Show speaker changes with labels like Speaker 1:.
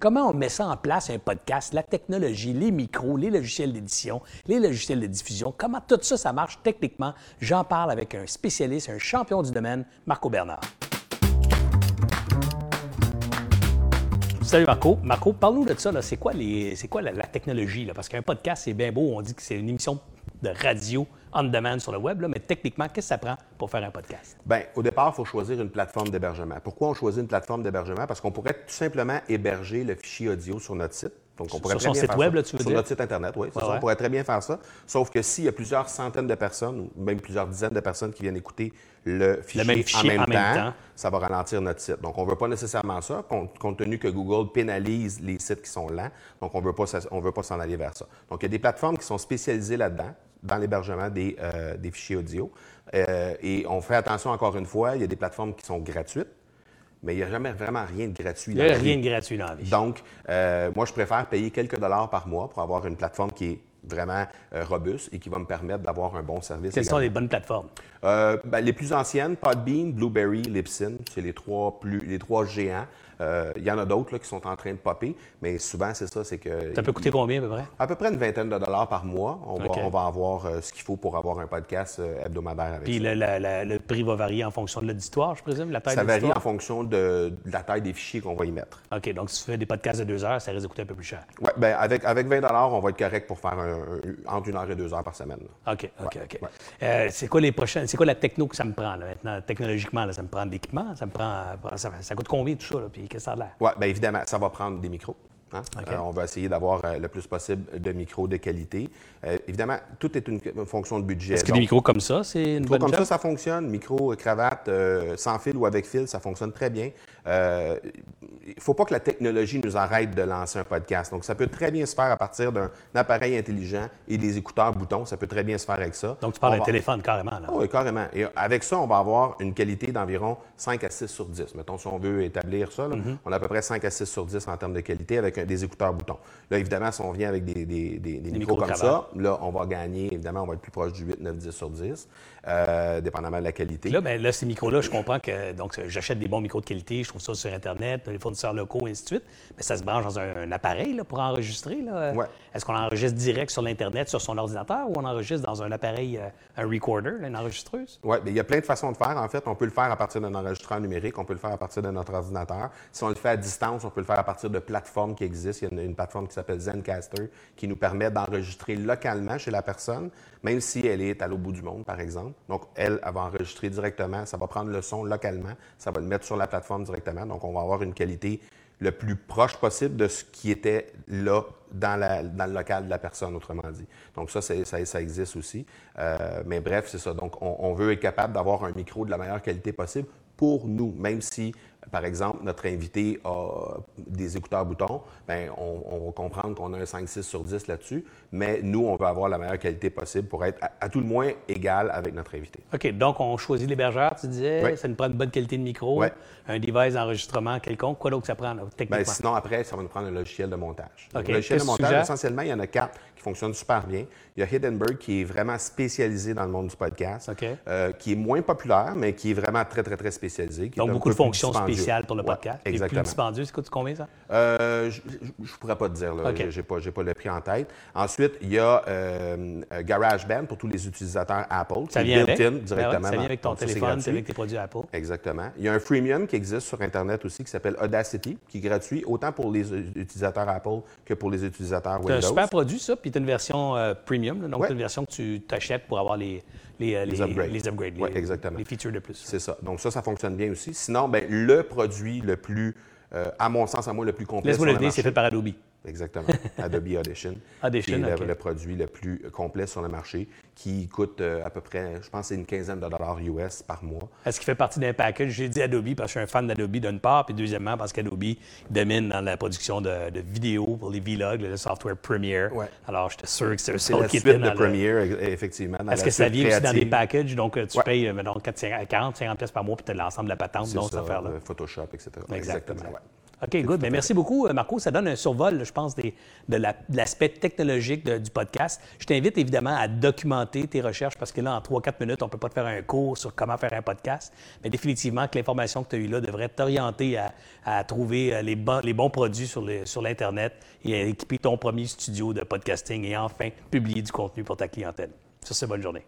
Speaker 1: Comment on met ça en place, un podcast, la technologie, les micros, les logiciels d'édition, les logiciels de diffusion, comment tout ça, ça marche techniquement? J'en parle avec un spécialiste, un champion du domaine, Marco Bernard. Salut Marco. Marco, parle-nous de ça. C'est quoi, la, technologie? Parce qu'un podcast, c'est bien beau. On dit que c'est une émission de radio on demand sur le web, mais techniquement, qu'est-ce que ça prend pour faire un podcast?
Speaker 2: Bien, au départ, il faut choisir une plateforme d'hébergement. Pourquoi on choisit une plateforme d'hébergement? Parce qu'on pourrait tout simplement héberger le fichier audio sur notre site.
Speaker 1: Donc, on pourrait sur son site web, là, tu veux
Speaker 2: sur notre site Internet, oui. On pourrait très bien faire ça. Sauf que s'il y a plusieurs centaines de personnes, ou même plusieurs dizaines de personnes qui viennent écouter le fichier, en, même, temps, ça va ralentir notre site. Donc, on ne veut pas nécessairement ça, compte, tenu que Google pénalise les sites qui sont lents. Donc, on ne veut pas s'en aller vers ça. Donc, il y a des plateformes qui sont spécialisées là-dedans dans l'hébergement des, euh, des, fichiers audio. Euh, et on fait attention encore une fois, il y a des plateformes qui sont gratuites, mais il n'y a jamais vraiment rien de gratuit.
Speaker 1: Il n'y a rien de gratuit dans la vie.
Speaker 2: Donc, euh, moi, je préfère payer quelques dollars par mois pour avoir une plateforme qui est vraiment robuste et qui va me permettre d'avoir un bon service.
Speaker 1: Quelles sont les bonnes plateformes?
Speaker 2: Ben, les plus anciennes, Podbean, Blueberry, Libsyn, c'est les trois, plus, les trois géants. Euh, il y en a d'autres qui sont en train de popper, mais souvent, c'est ça, c'est que...
Speaker 1: Ça peut coûter combien à peu près?
Speaker 2: À peu près une vingtaine de dollars par mois. On, va, avoir euh, ce qu'il faut pour avoir un podcast euh, hebdomadaire avec
Speaker 1: Puis
Speaker 2: ça.
Speaker 1: Le, le, prix va varier en fonction de l'auditoire, je présume, la taille
Speaker 2: Ça varie en fonction de, la taille des fichiers qu'on va y mettre.
Speaker 1: OK, donc si tu fais des podcasts de deux heures, ça risque de coûter un peu plus cher.
Speaker 2: Oui, bien avec, avec 20 on va être correct pour faire entre une heure et deux heures par semaine.
Speaker 1: OK, OK, OK. c'est quoi les prochaines, c'est quoi la techno que ça me prend là, maintenant? Technologiquement, ça me prend de l'équipement, ça me prend, ça, coûte combien tout ça, là, puis qu'est-ce que ça a l'air?
Speaker 2: Oui, bien évidemment, ça va prendre des micros. Hein? Euh, on va essayer d'avoir euh, le plus possible de micros de qualité. Euh, évidemment, tout est une, fonction de budget.
Speaker 1: Est-ce que des micros comme ça, c'est une bonne
Speaker 2: comme ça, ça fonctionne. Micro, cravate, sans fil ou avec fil, ça fonctionne très bien. Il ne faut pas que la technologie nous arrête de lancer un podcast. Donc, ça peut très bien se faire à partir d'un appareil intelligent et des écouteurs boutons. Ça peut très bien se faire avec ça.
Speaker 1: Donc, tu parles d'un téléphone carrément. Là.
Speaker 2: oui, carrément. Et avec ça, on va avoir une qualité d'environ 5 à 6 sur 10. Mettons, si on veut établir ça, mm-hmm. on a à peu près 5 à 6 sur 10 en termes de qualité avec des écouteurs boutons. Là, évidemment, si on vient avec des, micros, comme ça, là, on va gagner, évidemment, on va être plus proche du 8, 9, 10 sur 10, euh, dépendamment de la qualité.
Speaker 1: Là, ben, là ces micros-là, je comprends que donc j'achète des bons micros de qualité, je trouve ça sur Internet, les fournisseurs locaux, et ainsi de suite. Mais ça se branche dans un, appareil là, pour enregistrer. Est-ce qu'on enregistre direct sur l'Internet, sur son ordinateur, ou on enregistre dans un appareil, euh, un recorder, une enregistreuse?
Speaker 2: Oui, il y a plein de façons de faire. En fait, on peut le faire à partir d'un enregistreur numérique, on peut le faire à partir de notre ordinateur. Si on le fait à distance, on peut le faire à partir de plateformes qui existent. Il y a une, plateforme qui s'appelle Zencaster qui nous permet d'enregistrer localement chez la personne, même si elle est à l'autre bout du monde, par exemple. Donc, elle, elle va enregistrer directement, ça va prendre le son localement, ça va le mettre sur la plateforme directement. Donc, on va avoir une qualité le plus proche possible de ce qui était là dans, le local de la personne, autrement dit. Donc ça, ça, existe aussi. Euh, mais bref, c'est ça. Donc on, veut être capable d'avoir un micro de la meilleure qualité possible pour nous, même si par exemple, notre invité a des écouteurs boutons, bien, on, va comprendre qu'on a un 5-6 sur 10 là-dessus, mais nous, on veut avoir la meilleure qualité possible pour être à, tout le moins égal avec notre invité.
Speaker 1: OK, donc on choisit l'hébergeur, tu disais, ça nous prend une bonne qualité de micro, un device d'enregistrement quelconque, quoi d'autre ça prend, techniquement?
Speaker 2: Bien, sinon, après, ça va nous prendre un logiciel de montage. Le logiciel de montage, essentiellement, il y en a quatre qui fonctionnent super bien. Il y a Hiddenberg qui est vraiment spécialisé dans le monde du podcast, euh, qui est moins populaire, mais qui est vraiment très, très, très spécialisé.
Speaker 1: donc, beaucoup de fonctions spéciales pour le podcast. exactement. plus dispendieux, ça coûte combien, ça?
Speaker 2: Euh, je ne pourrais pas te dire. Je n'ai pas, pas, le prix en tête. Ensuite, il y a euh, GarageBand pour tous les utilisateurs Apple.
Speaker 1: Ça vient avec?
Speaker 2: directement.
Speaker 1: Ben ça vient avec ton téléphone, avec tes produits Apple.
Speaker 2: Exactement. Il y a un freemium qui existe sur Internet aussi qui s'appelle Audacity, qui est gratuit autant pour les utilisateurs Apple que pour les utilisateurs Windows.
Speaker 1: C'est un super produit, ça. Puis tu as une version euh, premium, donc une version que tu t'achètes pour avoir les, les, euh, les, upgrades, les, upgrades,
Speaker 2: exactement.
Speaker 1: les features de plus.
Speaker 2: C'est ça. Donc ça, ça fonctionne bien aussi. Sinon, ben, le produit le plus, euh, à mon sens, à moi, le plus complet.
Speaker 1: Laisse-moi le dire, c'est fait par Adobe.
Speaker 2: Exactement. Adobe Audition.
Speaker 1: Audition,
Speaker 2: qui est le, produit le plus complet sur le marché, qui coûte euh, à peu près, je pense, une quinzaine de dollars US par mois.
Speaker 1: Est-ce qu'il fait partie d'un package? J'ai dit Adobe parce que je suis un fan d'Adobe d'une part, puis deuxièmement parce qu'Adobe domine dans la production de, vidéos pour les vlogs, le software Premiere. Ouais. Alors, j'étais sûr que c'est
Speaker 2: ça qui était dans de Premiere, effectivement.
Speaker 1: Est-ce que ça vient aussi dans des packages? Donc, euh, tu payes, mettons, 40, 50 pièces par mois, puis tu as l'ensemble de la patente,
Speaker 2: dans cette affaire-là. Photoshop, etc.
Speaker 1: Exactement. Exactement OK, good. Mais merci beaucoup, euh, Marco. Ça donne un survol, je pense, de l'aspect technologique du podcast. Je t'invite évidemment à documenter tes recherches parce que là, en 3-4 minutes, on ne peut pas te faire un cours sur comment faire un podcast. Mais définitivement que l'information que tu as eue là devrait t'orienter à, trouver euh, les bons, les bons produits sur l'Internet et à équiper ton premier studio de podcasting et enfin publier du contenu pour ta clientèle. Sur ce, bonne journée.